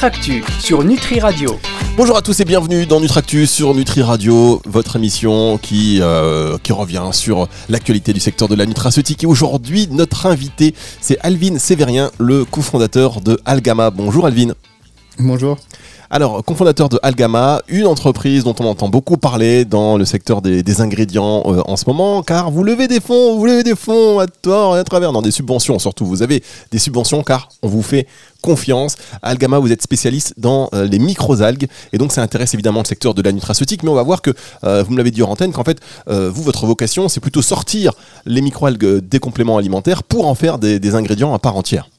Nutractu sur Nutri Radio. Bonjour à tous et bienvenue dans Nutractus sur Nutri Radio, votre émission qui, euh, qui revient sur l'actualité du secteur de la nutraceutique. Et aujourd'hui, notre invité, c'est Alvin Sévérien, le cofondateur de Algama. Bonjour Alvin. Bonjour. Alors, cofondateur de Algama, une entreprise dont on entend beaucoup parler dans le secteur des, ingrédients euh, en ce moment, car vous levez des fonds, vous levez des fonds à tort et à travers, dans des subventions surtout. Vous avez des subventions car on vous fait confiance. Algama, vous êtes spécialiste dans euh, les microalgues et donc ça intéresse évidemment le secteur de la nutraceutique, mais on va voir que, euh, vous me l'avez dit en antenne, qu'en fait, vous, votre vocation, c'est plutôt sortir les microalgues des compléments alimentaires pour en faire des, des ingrédients à part entière.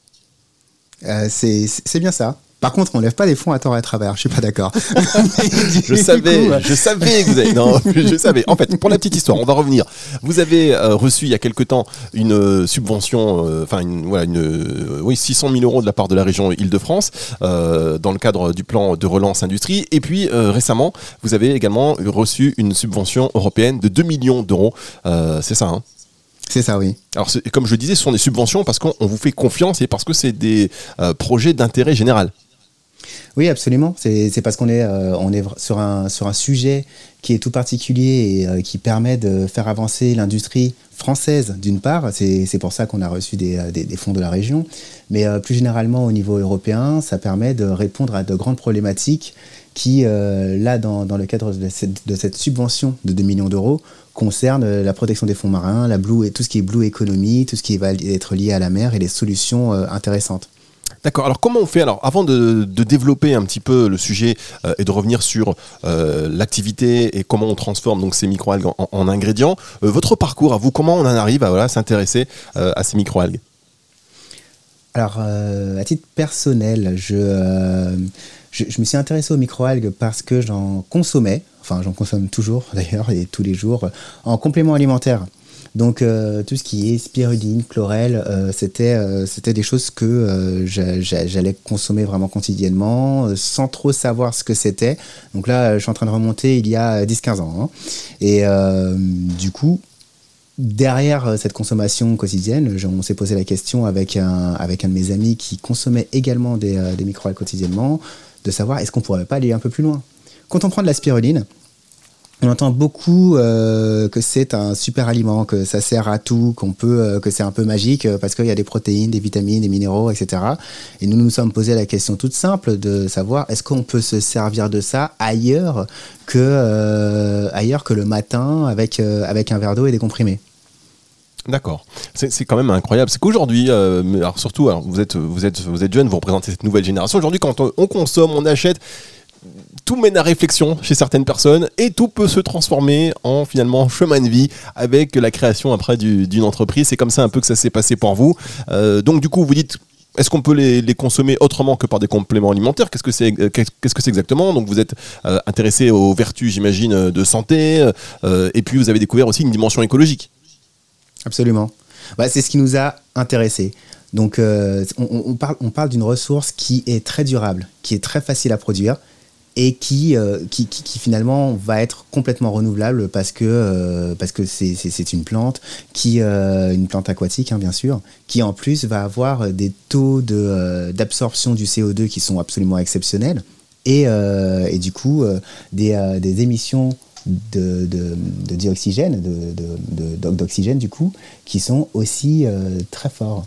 c'est bien ça. Par contre, on lève pas les fonds à tort et à travers. Je suis pas d'accord. je savais, je savais que vous avez. Non, je savais. En fait, pour la petite histoire, on va revenir. Vous avez euh, reçu il y a quelque temps une euh, subvention, euh, enfin une, voilà, une, oui, 600 000 euros de la part de la région Île-de-France dans le cadre du plan de relance industrie. Et puis récemment, vous avez également reçu une subvention européenne de 2 millions d'euros. C'est ça. Hein? C'est ça, oui. Alors, comme je disais, ce sont des subventions parce qu'on vous fait confiance et parce que c'est des projets d'intérêt général. Oui, absolument. C'est parce qu'on est, euh, sur, un, sujet qui est tout particulier et euh, qui permet de faire avancer l'industrie française, d'une part. C'est pour ça qu'on a reçu des, euh, fonds de la région. Mais plus généralement, au niveau européen, ça permet de répondre à de grandes problématiques qui, là, dans, le cadre de cette, subvention de 2 millions d'euros, concernent la protection des fonds marins, tout ce qui est blue economy, tout ce qui va être lié à la mer et les solutions intéressantes. D'accord. Alors comment on fait Alors avant de, développer un petit peu le sujet euh, et de revenir sur euh, l'activité et comment on transforme donc ces microalgues en, ingrédients, euh, votre parcours à vous, comment on en arrive à s'intéresser à ces microalgues? Alors à titre personnel, je, je, me suis intéressé aux microalgues parce que j'en consommais, enfin j'en consomme toujours d'ailleurs et tous les jours en complément alimentaire. Donc euh, tout ce qui est spiruline, chlorelle, euh, c'était euh, c'était des choses que j'allais consommer vraiment quotidiennement sans trop savoir ce que c'était. Donc là, je suis en train de remonter il y a 10-15 ans. Hein. Et du coup, derrière cette consommation quotidienne, on s'est posé la question avec un, avec un de mes amis qui consommait également des, des micro quotidiennement, de savoir est-ce qu'on pourrait pas aller un peu plus loin? Quand on prend de la spiruline, on entend beaucoup euh, que c'est un super aliment, que ça sert à tout, qu'on peut, euh, que c'est un peu magique euh, parce qu'il y a des protéines, des vitamines, des minéraux, etc. Et nous nous sommes posé la question toute simple de savoir est-ce qu'on peut se servir de ça ailleurs que ailleurs que le matin avec avec un verre d'eau et des comprimés? D'accord. C'est quand même incroyable. C'est qu'aujourd'hui, alors surtout, alors vous êtes vous êtes vous êtes jeune, vous représentez cette nouvelle génération. Aujourd'hui, quand on consomme, on achète tout mène à réflexion chez certaines personnes et tout peut se transformer en finalement chemin de vie avec la création après d'une entreprise. C'est comme ça un peu que ça s'est passé pour vous. Euh, donc du coup, vous dites est-ce qu'on peut les, consommer autrement que par des compléments alimentaires? Qu'est-ce que c'est qu'est-ce que c'est exactement? Donc vous êtes euh, intéressé aux vertus, j'imagine, de santé, euh, et puis vous avez découvert aussi une dimension écologique. Absolument. Bah, c'est ce qui nous a intéressés. Donc on, parle, on parle d'une ressource qui est très durable, qui est très facile à produire, et qui, euh, qui, qui, finalement va être complètement renouvelable parce que euh, parce que c'est une plante qui euh, une plante aquatique hein, bien sûr qui en plus va avoir des taux d'absorption du CO2 qui sont absolument exceptionnels. Et, et du coup des, des, émissions de, de, de dioxygène d'oxygène du coup qui sont aussi très forts.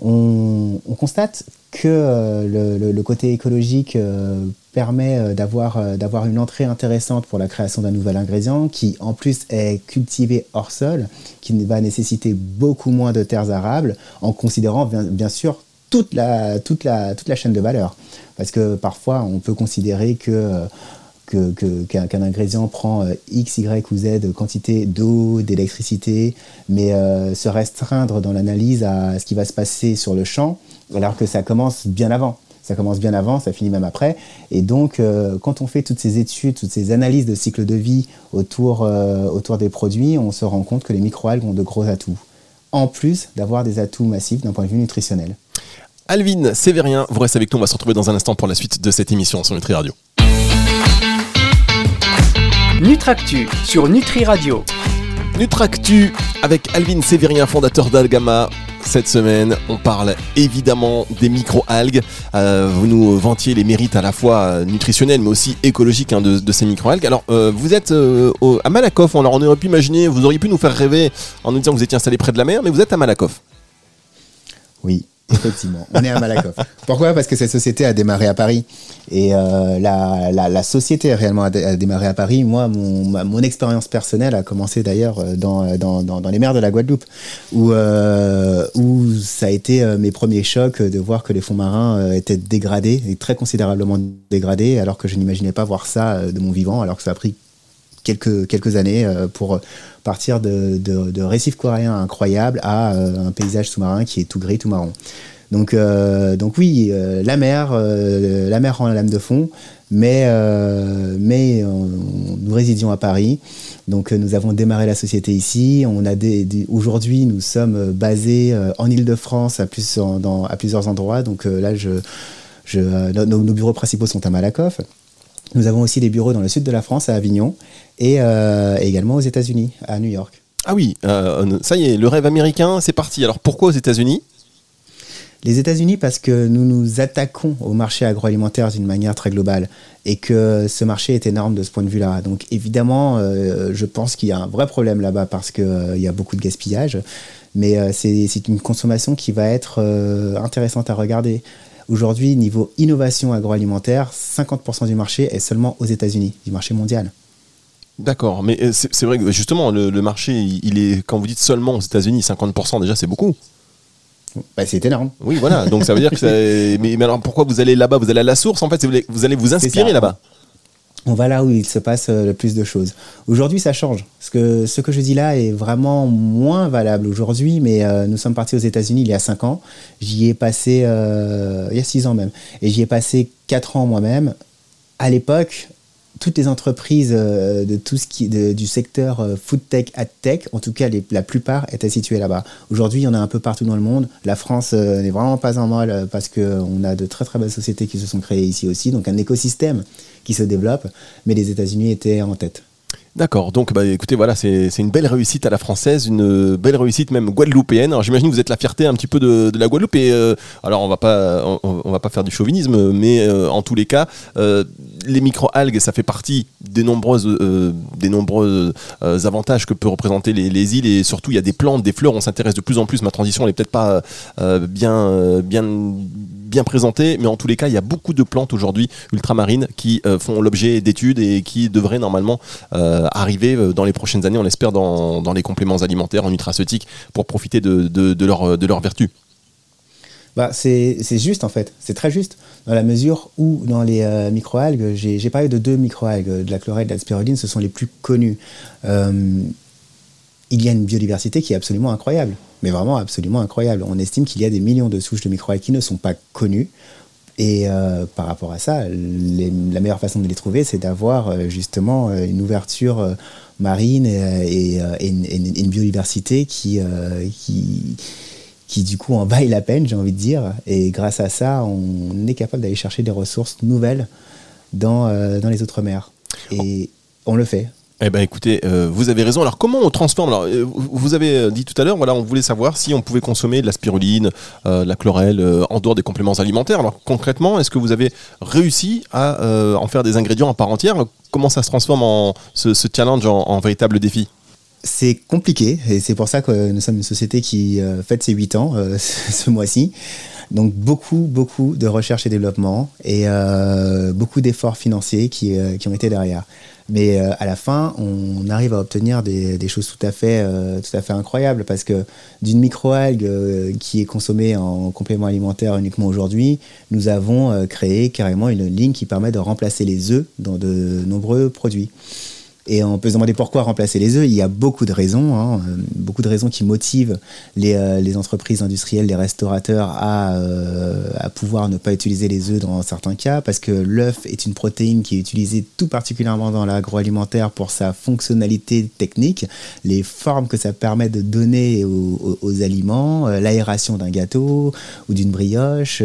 On, on constate que le, le, côté écologique permet euh, d'avoir euh, d'avoir une entrée intéressante pour la création d'un nouvel ingrédient qui en plus est cultivé hors sol, qui va nécessiter beaucoup moins de terres arables en considérant bien, sûr toute la, toute, la, toute la chaîne de valeur. Parce que parfois on peut considérer que qu'un ingrédient prend euh, X, Y ou Z quantité d'eau, d'électricité, mais se restreindre dans l'analyse à ce qui va se passer sur le champ, alors que ça commence bien avant. Ça commence bien avant, ça finit même après. Et donc, euh, quand on fait toutes ces études, toutes ces analyses de cycle de vie autour, euh, autour des produits, on se rend compte que les microalgues ont de gros atouts. En plus d'avoir des atouts massifs d'un point de vue nutritionnel. Alvin Sévérien, vous restez avec nous, on va se retrouver dans un instant pour la suite de cette émission sur Nutri Radio. Nutractu sur Nutri Radio. Nutractu avec Alvin Sévérien, fondateur d'Algama Cette semaine, on parle évidemment des micro-algues. Euh, vous nous vantiez les mérites à la fois nutritionnels mais aussi écologiques hein, de, ces micro-algues. Alors, euh, vous êtes euh, à Malakoff. Alors, on aurait pu imaginer, vous auriez pu nous faire rêver en nous disant que vous étiez installé près de la mer, mais vous êtes à Malakoff. Oui, Effectivement, on est à Malakoff. Pourquoi? Parce que cette société a démarré à Paris. Et euh, la, la, société réellement a, démarré à Paris. Moi, mon, mon expérience personnelle a commencé d'ailleurs euh, dans, dans, dans, les mers de la Guadeloupe, où, euh, où ça a été mes premiers chocs de voir que les fonds marins étaient dégradés, et très considérablement dégradés, alors que je n'imaginais pas voir ça de mon vivant, alors que ça a pris quelques, quelques années pour partir de, récifs coréens incroyables à euh, un paysage sous-marin qui est tout gris, tout marron. Donc, euh, donc oui, euh, la mer, la mer rend la lame de fond, mais, mais nous résidions à Paris. Donc nous avons démarré la société ici. Aujourd'hui nous sommes basés en Île-de-France à, plus, à plusieurs endroits. Donc là, je, je, nos, nos, bureaux principaux sont à Malakoff. Nous avons aussi des bureaux dans le sud de la France, à Avignon, et euh, également aux États-Unis, à New York. Ah oui, euh, ça y est, le rêve américain, c'est parti. Alors pourquoi aux États-Unis? Les États-Unis parce que nous nous attaquons au marché agroalimentaire d'une manière très globale et que ce marché est énorme de ce point de vue-là. Donc évidemment, euh, je pense qu'il y a un vrai problème là-bas parce qu'il y a beaucoup de gaspillage, mais c'est une consommation qui va être intéressante à regarder. Aujourd'hui, niveau innovation agroalimentaire, 50% du marché est seulement aux États-Unis, du marché mondial. D'accord, mais euh, c'est vrai que justement, le, marché, il est, quand vous dites seulement aux États-Unis, 50% déjà, c'est beaucoup. Bah, c'est énorme. Oui, voilà, donc ça veut dire que. Mais, mais, alors pourquoi vous allez là-bas? Vous allez à la source, en fait, vous allez vous inspirer là-bas on va là où il se passe euh, le plus de choses. Aujourd'hui, ça change. Ce que, ce que je dis là est vraiment moins valable aujourd'hui, mais euh, nous sommes partis aux États-Unis il y a 5 ans. J'y ai passé, euh, il y a 6 ans même, et j'y ai passé 4 ans moi-même. À l'époque, toutes les entreprises de tout ce qui du secteur food tech, ad tech, en tout cas la plupart étaient situées là-bas. Aujourd'hui, il y en a un peu partout dans le monde. La France n'est vraiment pas en mal parce qu'on a de très très belles sociétés qui se sont créées ici aussi, donc un écosystème qui se développe, mais les États-Unis étaient en tête. D'accord, donc bah, écoutez, voilà, c'est une belle réussite à la française, une belle réussite même guadeloupéenne. Alors j'imagine que vous êtes la fierté un petit peu de, la Guadeloupe. Et euh, alors on va pas, on, va pas faire du chauvinisme, mais euh, en tous les cas, euh, les micro-algues, ça fait partie des nombreuses, nombreux avantages que peut représenter les, les, îles. Et surtout, il y a des plantes, des fleurs. On s'intéresse de plus en plus. Ma transition, elle est peut-être pas bien, bien bien présenté, mais en tous les cas, il y a beaucoup de plantes aujourd'hui ultramarines qui euh, font l'objet d'études et qui devraient normalement euh, arriver euh, dans les prochaines années, on l'espère, dans, les compléments alimentaires, en nutraceutiques, pour profiter de, de, leur, de leur vertu. Bah, c'est juste en fait, c'est très juste, dans la mesure où dans les microalgues, j'ai parlé de deux microalgues, de la chlorelle et de la spiruline, ce sont les plus connus. il y a une biodiversité qui est absolument incroyable mais vraiment absolument incroyable. On estime qu'il y a des millions de souches de micro qui ne sont pas connues. Et euh, par rapport à ça, la meilleure façon de les trouver, c'est d'avoir euh, justement euh, une ouverture marine et, une, biodiversité qui, qui, qui, du coup, en vaille la peine, j'ai envie de dire. Et grâce à ça, on est capable d'aller chercher des ressources nouvelles dans, dans les autres mers. Et on le fait. Eh ben écoutez, euh, vous avez raison. Alors comment on transforme Alors euh, vous avez euh, dit tout à l'heure, voilà, on voulait savoir si on pouvait consommer de la spiruline, de la chlorelle en dehors des compléments alimentaires. Alors concrètement, est-ce que vous avez réussi à en faire des ingrédients à part entière Comment ça se transforme en ce, challenge en, véritable défi c'est compliqué et c'est pour ça que nous sommes une société qui fête ses 8 ans ce mois-ci. Donc beaucoup, beaucoup de recherche et développement et beaucoup d'efforts financiers qui, qui, ont été derrière. Mais euh, à la fin, on arrive à obtenir des, choses tout à, fait, euh, tout à fait incroyables parce que d'une microalgue euh, qui est consommée en complément alimentaire uniquement aujourd'hui, nous avons créé carrément une ligne qui permet de remplacer les œufs dans de nombreux produits. Et on peut se demander pourquoi remplacer les œufs. Il y a beaucoup de raisons, hein, euh, beaucoup de raisons qui motivent les, euh, les entreprises industrielles, les restaurateurs à, euh, à, pouvoir ne pas utiliser les œufs dans certains cas, parce que l'œuf est une protéine qui est utilisée tout particulièrement dans l'agroalimentaire pour sa fonctionnalité technique, les formes que ça permet de donner aux, aux, aliments, l'aération d'un gâteau ou d'une brioche,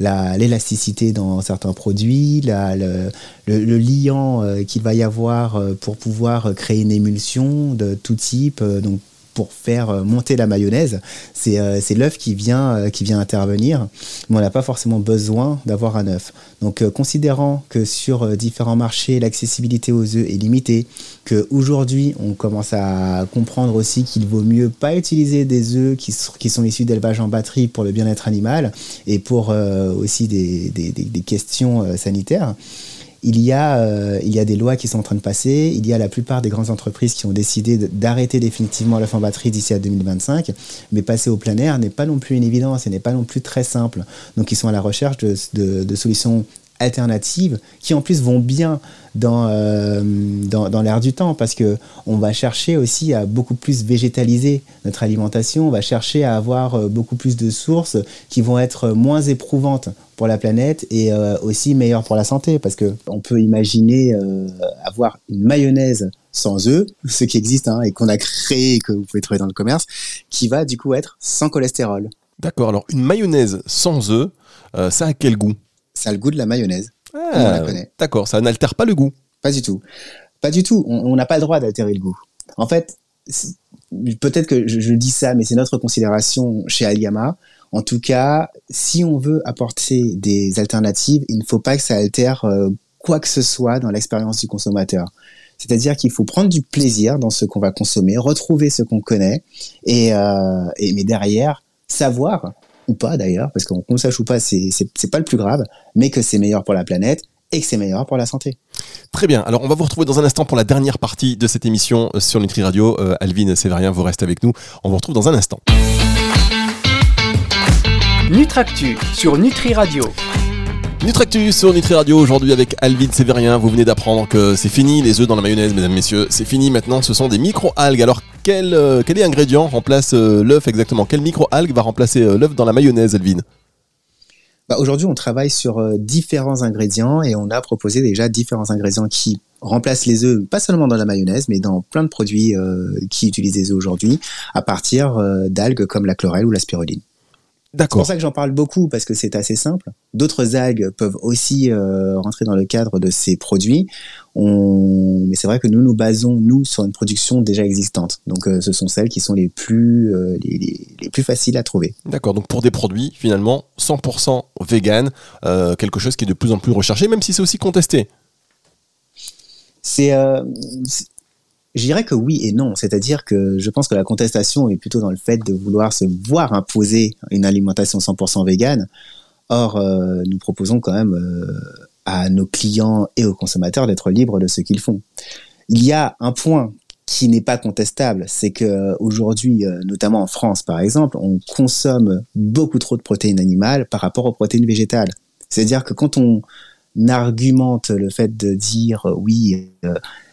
l'élasticité la, dans certains produits, la, le, le, liant qu'il va y avoir pour pouvoir créer une émulsion de tout type. Donc, pour faire euh, monter la mayonnaise. C'est euh, l'œuf qui vient, euh, qui vient intervenir, mais on n'a pas forcément besoin d'avoir un œuf. Donc, considérant que sur différents marchés, l'accessibilité aux œufs est limitée, qu'aujourd'hui, on commence à comprendre aussi qu'il vaut mieux pas utiliser des œufs qui, sont issus d'élevage en batterie pour le bien-être animal et pour aussi des questions sanitaires il y, a, euh, il y a des lois qui sont en train de passer, il y a la plupart des grandes entreprises qui ont décidé d'arrêter définitivement l'œuf en batterie d'ici à 2025, mais passer au plein air n'est pas non plus une évidence et n'est pas non plus très simple. Donc ils sont à la recherche de, de solutions alternatives qui en plus vont bien dans, euh, dans, dans l'air du temps parce que on va chercher aussi à beaucoup plus végétaliser notre alimentation, on va chercher à avoir euh, beaucoup plus de sources qui vont être moins éprouvantes pour la planète et euh, aussi meilleures pour la santé parce que on peut imaginer avoir une mayonnaise sans œufs, ce qui existe hein, et qu'on a créé et que vous pouvez trouver dans le commerce, qui va du coup être sans cholestérol. D'accord, alors une mayonnaise sans œufs, ça a quel goût? Ça a le goût de la mayonnaise. Ah, d'accord, ça n'altère pas le goût? Pas du tout. Pas du tout. On n'a pas le droit d'altérer le goût. En fait, peut-être que je, dis ça, mais c'est notre considération chez Aliama. En tout cas, si on veut apporter des alternatives, il ne faut pas que ça altère euh, quoi que ce soit dans l'expérience du consommateur. C'est-à-dire qu'il faut prendre du plaisir dans ce qu'on va consommer, retrouver ce qu'on connaît, et, euh, mais derrière savoir ou pas d'ailleurs, parce qu'on le sache ou pas, c'est pas le plus grave, mais que c'est meilleur pour la planète et que c'est meilleur pour la santé. Très bien. Alors, on va vous retrouver dans un instant pour la dernière partie de cette émission euh, sur Nutri Radio. Euh, Alvin Sévérien, vous restez avec nous. On vous retrouve dans un instant. Nutractu sur Nutri Radio. Nutractus sur Nutri Radio aujourd'hui avec Alvin Sévérien. Vous venez d'apprendre que c'est fini les œufs dans la mayonnaise, mesdames, messieurs. C'est fini maintenant, ce sont des micro-algues. Alors quel, euh, quel ingrédient remplace euh, l'œuf exactement? Quel micro-algue va remplacer euh, l'œuf dans la mayonnaise, Alvin? Bah, Aujourd'hui, on travaille sur différents ingrédients et on a proposé déjà différents ingrédients qui remplacent les œufs, pas seulement dans la mayonnaise, mais dans plein de produits qui utilisent les œufs aujourd'hui, à partir d'algues comme la chlorelle ou la spiruline. C'est pour ça que j'en parle beaucoup parce que c'est assez simple. D'autres algues peuvent aussi euh, rentrer dans le cadre de ces produits. On... Mais c'est vrai que nous nous basons nous sur une production déjà existante. Donc euh, ce sont celles qui sont les plus euh, les, les, plus faciles à trouver. D'accord. Donc pour des produits finalement 100% vegan, quelque chose qui est de plus en plus recherché, même si c'est aussi contesté. C'est je dirais que oui et non. C'est-à-dire que je pense que la contestation est plutôt dans le fait de vouloir se voir imposer une alimentation 100% végane. Or, euh, nous proposons quand même euh, à nos clients et aux consommateurs d'être libres de ce qu'ils font. Il y a un point qui n'est pas contestable, c'est que aujourd'hui, euh, notamment en France par exemple, on consomme beaucoup trop de protéines animales par rapport aux protéines végétales. C'est-à-dire que quand on argumente le fait de dire oui,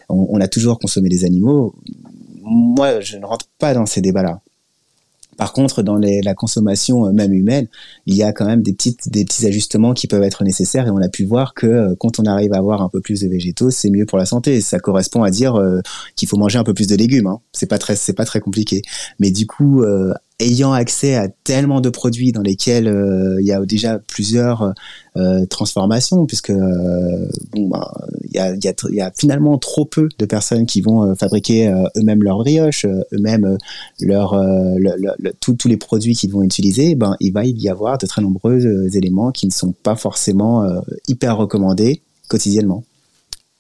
on, a toujours consommé des animaux. Moi, je ne rentre pas dans ces débats-là. Par contre, dans la consommation euh, même humaine, il y a quand même des, petits ajustements qui peuvent être nécessaires et on a pu voir que euh, quand on arrive à avoir un peu plus de végétaux, c'est mieux pour la santé. Ça correspond à dire euh, qu'il faut manger un peu plus de légumes. Hein. C'est pas très, c'est pas très compliqué. Mais du coup, ayant accès à tellement de produits dans lesquels euh, il y a déjà plusieurs euh, transformations, puisque euh, bon, ben, il y, a, finalement trop peu de personnes qui vont fabriquer eux-mêmes leur brioche, eux-mêmes tous les produits qu'ils vont utiliser. Ben, il va y avoir de très nombreux éléments qui ne sont pas forcément hyper recommandés quotidiennement.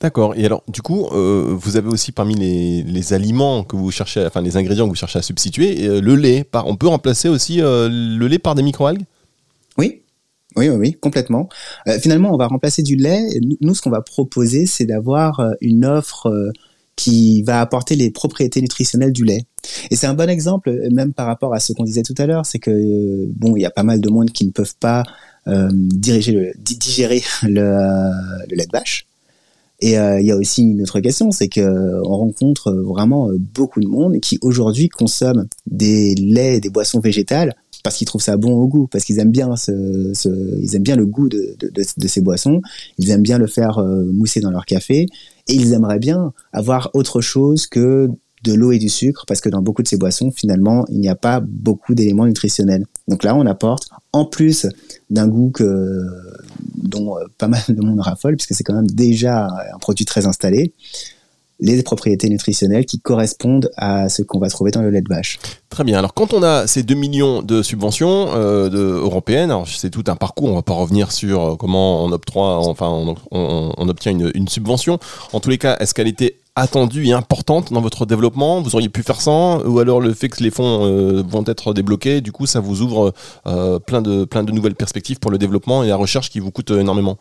D'accord. Et alors, du coup, euh, vous avez aussi parmi les, aliments que vous cherchez, enfin les ingrédients que vous cherchez à substituer, euh, le lait. On peut remplacer aussi euh, le lait par des microalgues? Oui. Oui, oui, oui, complètement. finalement, on va remplacer du lait. Nous, ce qu'on va proposer, c'est d'avoir une offre qui va apporter les propriétés nutritionnelles du lait. Et c'est un bon exemple, même par rapport à ce qu'on disait tout à l'heure, c'est que bon, il y a pas mal de monde qui ne peuvent pas digérer le, le lait de vache. Et euh, il y a aussi une autre question, c'est que euh, on rencontre vraiment euh, beaucoup de monde qui aujourd'hui consomment des laits, des boissons végétales parce qu'ils trouvent ça bon au goût, parce qu'ils aiment bien ce, ils aiment bien le goût de, de, ces boissons, ils aiment bien le faire mousser dans leur café, et ils aimeraient bien avoir autre chose que de l'eau et du sucre, parce que dans beaucoup de ces boissons, finalement, il n'y a pas beaucoup d'éléments nutritionnels. Donc là, on apporte, en plus d'un goût que dont euh, pas mal de monde raffole, puisque c'est quand même déjà un produit très installé. Les propriétés nutritionnelles qui correspondent à ce qu'on va trouver dans le lait de vache. Très bien. Alors quand on a ces 2 millions de subventions euh, de, européennes, c'est tout un parcours, on va pas revenir sur euh, comment on octroie, enfin on, on, obtient une, une, subvention. En tous les cas, est-ce qu'elle était attendue et importante dans votre développement? Vous auriez pu faire sans Ou alors le fait que les fonds euh, vont être débloqués, du coup ça vous ouvre euh, plein, de, plein de nouvelles perspectives pour le développement et la recherche qui vous coûte énormément?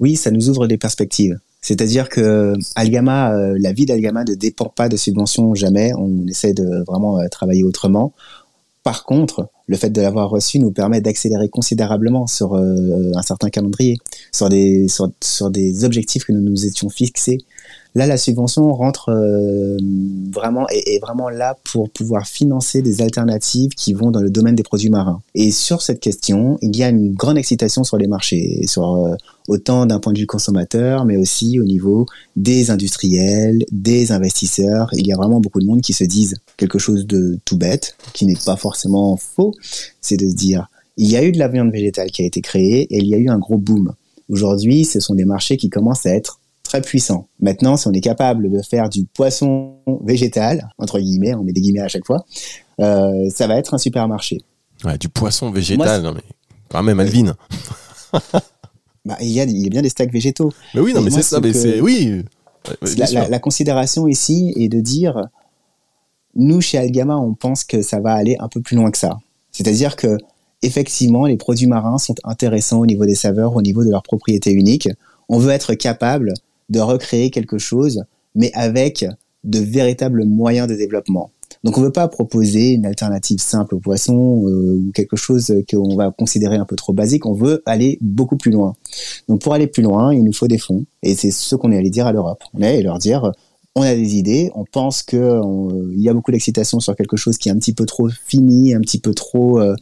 Oui, ça nous ouvre des perspectives. C'est-à-dire que Algama, euh, la vie d'Algama ne dépend pas de subventions jamais. On essaie de vraiment euh, travailler autrement. Par contre, le fait de l'avoir reçu nous permet d'accélérer considérablement sur euh, un certain calendrier, sur des, sur, sur, des objectifs que nous nous étions fixés Là, la subvention rentre euh, vraiment est vraiment là pour pouvoir financer des alternatives qui vont dans le domaine des produits marins. Et sur cette question, il y a une grande excitation sur les marchés, euh, autant d'un point de vue consommateur, mais aussi au niveau des industriels, des investisseurs. Il y a vraiment beaucoup de monde qui se disent quelque chose de tout bête, qui n'est pas forcément faux, c'est de se dire il y a eu de la viande végétale qui a été créée et il y a eu un gros boom. Aujourd'hui, ce sont des marchés qui commencent à être très puissant. Maintenant, si on est capable de faire du poisson végétal, entre guillemets, on met des guillemets à chaque fois, euh, ça va être un supermarché. Ouais, du poisson végétal, non mais quand même, Alvin. bah, il, y a, il y a bien des stacks végétaux. Mais oui, non, mais c'est ça, mais c'est oui. La, la, considération ici est de dire, nous chez Algama, on pense que ça va aller un peu plus loin que ça. C'est-à-dire que effectivement, les produits marins sont intéressants au niveau des saveurs, au niveau de leurs propriétés uniques. On veut être capable de recréer quelque chose, mais avec de véritables moyens de développement. Donc on ne veut pas proposer une alternative simple au poisson euh, ou quelque chose qu'on va considérer un peu trop basique, on veut aller beaucoup plus loin. Donc pour aller plus loin, il nous faut des fonds et c'est ce qu'on est allé dire à l'Europe. On est allé leur dire on a des idées, on pense qu'il y a beaucoup d'excitation sur quelque chose qui est un petit peu trop fini, un petit peu trop euh,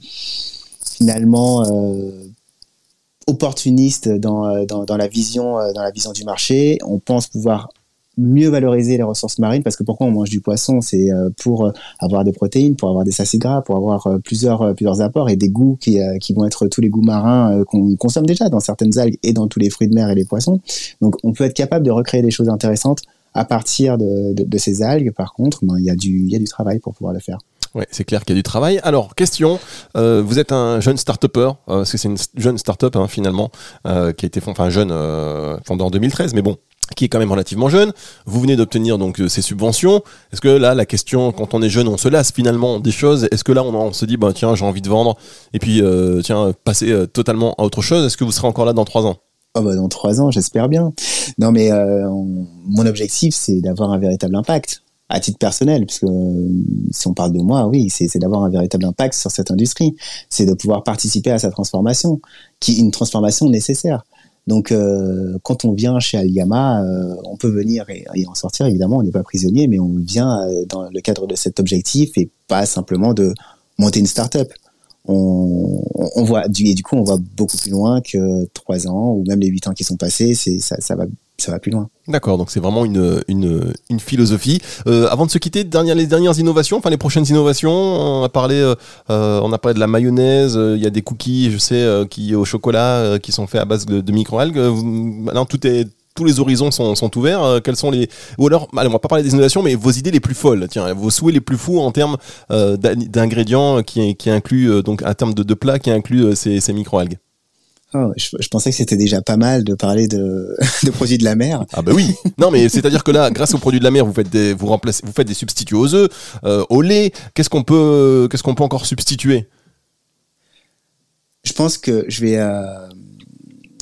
finalement euh, opportuniste dans, euh, dans, dans, la vision, euh, dans la vision du marché. On pense pouvoir mieux valoriser les ressources marines parce que pourquoi on mange du poisson? C'est euh, pour avoir des protéines pour avoir des acides gras pour avoir plusieurs plusieurs apports et des goûts qui, qui vont être tous les goûts marins qu'on consomme déjà dans certaines algues et dans tous les fruits de mer et les poissons. Donc on peut être capable de recréer des choses intéressantes à partir de, de, de ces algues. Par contre ben, il y a du il y a du travail pour pouvoir le faire oui, c'est clair qu'il y a du travail. Alors, question, euh, vous êtes un jeune start-upper, euh, parce que c'est une jeune start-up hein, finalement, euh, qui a été enfin jeune, fondé en 2013, mais bon, qui est quand même relativement jeune. Vous venez d'obtenir donc ces subventions. Est-ce que là, la question, quand on est jeune, on se lasse finalement des choses? Est-ce que là, on, se dit, bah, tiens, j'ai envie de vendre, et puis, tiens, passer totalement à autre chose? Est-ce que vous serez encore là dans trois ans? Oh bah dans trois ans, j'espère bien. Non mais mon objectif, c'est d'avoir un véritable impact à titre personnel, puisque euh, si on parle de moi, oui, c'est d'avoir un véritable impact sur cette industrie, c'est de pouvoir participer à sa transformation, qui une transformation nécessaire. Donc, euh, quand on vient chez Algama, euh, on peut venir et, en sortir. Évidemment, on n'est pas prisonnier, mais on vient dans le cadre de cet objectif et pas simplement de monter une start-up. On, on, voit du, et du coup, on voit beaucoup plus loin que trois ans ou même les huit ans qui sont passés. C'est ça, ça va ça va plus loin. D'accord, donc c'est vraiment une, une, une philosophie. Euh, avant de se quitter, dernière, les dernières innovations, enfin les prochaines innovations, on a parlé, euh, euh on a parlé de la mayonnaise, euh, il y a des cookies, je sais, euh, qui au chocolat, qui sont faits à base de, de microalgues. tout est, tous les horizons sont, sont ouverts. quels sont les ou alors, allez, on va pas parler des innovations, mais vos idées les plus folles, tiens, vos souhaits les plus fous en termes d'ingrédients qui, qui incluent donc un terme de, de plats qui incluent ces, ces microalgues. Oh, je, pensais que c'était déjà pas mal de parler de, de, produits de la mer. Ah bah oui. Non mais c'est-à-dire que là, grâce aux produits de la mer, vous faites des, vous remplacez, vous faites des substituts aux œufs, euh, au lait. Qu'est-ce qu'on peut, qu'est-ce qu'on peut encore substituer? Je pense que je vais, euh,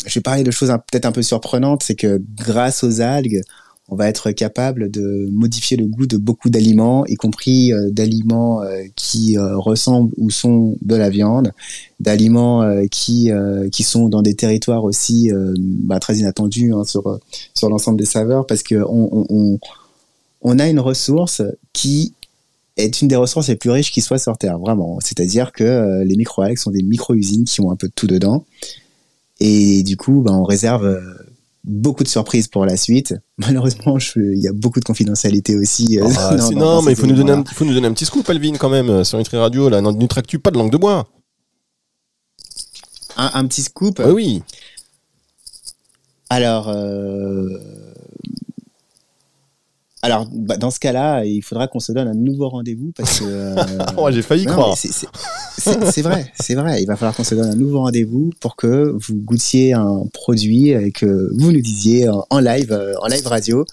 je vais parler de choses peut-être un peu surprenantes. C'est que grâce aux algues, on va être capable de modifier le goût de beaucoup d'aliments, y compris euh, d'aliments euh, qui euh, ressemblent ou sont de la viande, d'aliments qui qui sont dans des territoires aussi bah, très inattendus hein, sur sur l'ensemble des saveurs, parce que on, on, on, a une ressource qui est une des ressources les plus riches qui soit sur Terre, vraiment. C'est-à-dire que les micro-algues sont des micro-usines qui ont un peu de tout dedans. Et du coup, bah, on réserve beaucoup de surprises pour la suite. Malheureusement, il y a beaucoup de confidentialité aussi. Euh, ah, non, mais il faut, nous donner un, faut nous donner un petit scoop, Alvin, quand même, euh, sur Nutri Radio. Là, Nutractu, pas de langue de bois. Un, petit scoop Oui. Alors, euh, Alors, bah, dans ce cas-là, il faudra qu'on se donne un nouveau rendez-vous parce que. euh, j'ai failli non, croire. c'est- vrai, c'est vrai. Il va falloir qu'on se donne un nouveau rendez-vous pour que vous goûtiez un produit et que vous nous disiez en en live, euh, en live radio,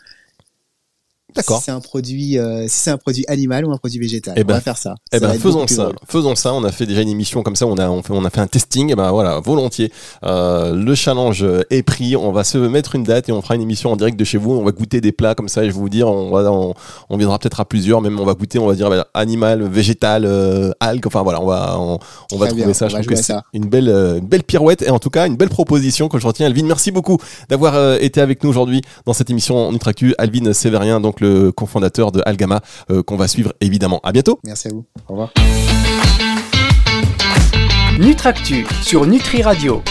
D'accord. si c'est un produit, euh, si c'est un produit animal ou un produit végétal. Eh on ben, va faire ça. Eh ben faisons ça, drôle. faisons ça. On a fait déjà une émission comme ça, on a on, fait, on a fait un testing. Et ben voilà, volontiers. Euh, le challenge est pris. On va se mettre une date et on fera une émission en direct de chez vous. On va goûter des plats comme ça. Et je vais vous dire, on va on, on viendra peut-être à plusieurs. Même on va goûter, on va dire ben, animal, végétal, euh, algue. Enfin voilà, on va on, on va trouver bien, ça. Je trouve que c'est ça. une belle euh, une belle pirouette et en tout cas une belle proposition que je retiens. Alvin, merci beaucoup d'avoir euh, été avec nous aujourd'hui dans cette émission Nutractu. Alvin Sévérien, donc le cofondateur de Algama, euh, qu'on va suivre évidemment. À bientôt. Merci à vous. Au revoir. Nutractu sur Nutri Radio.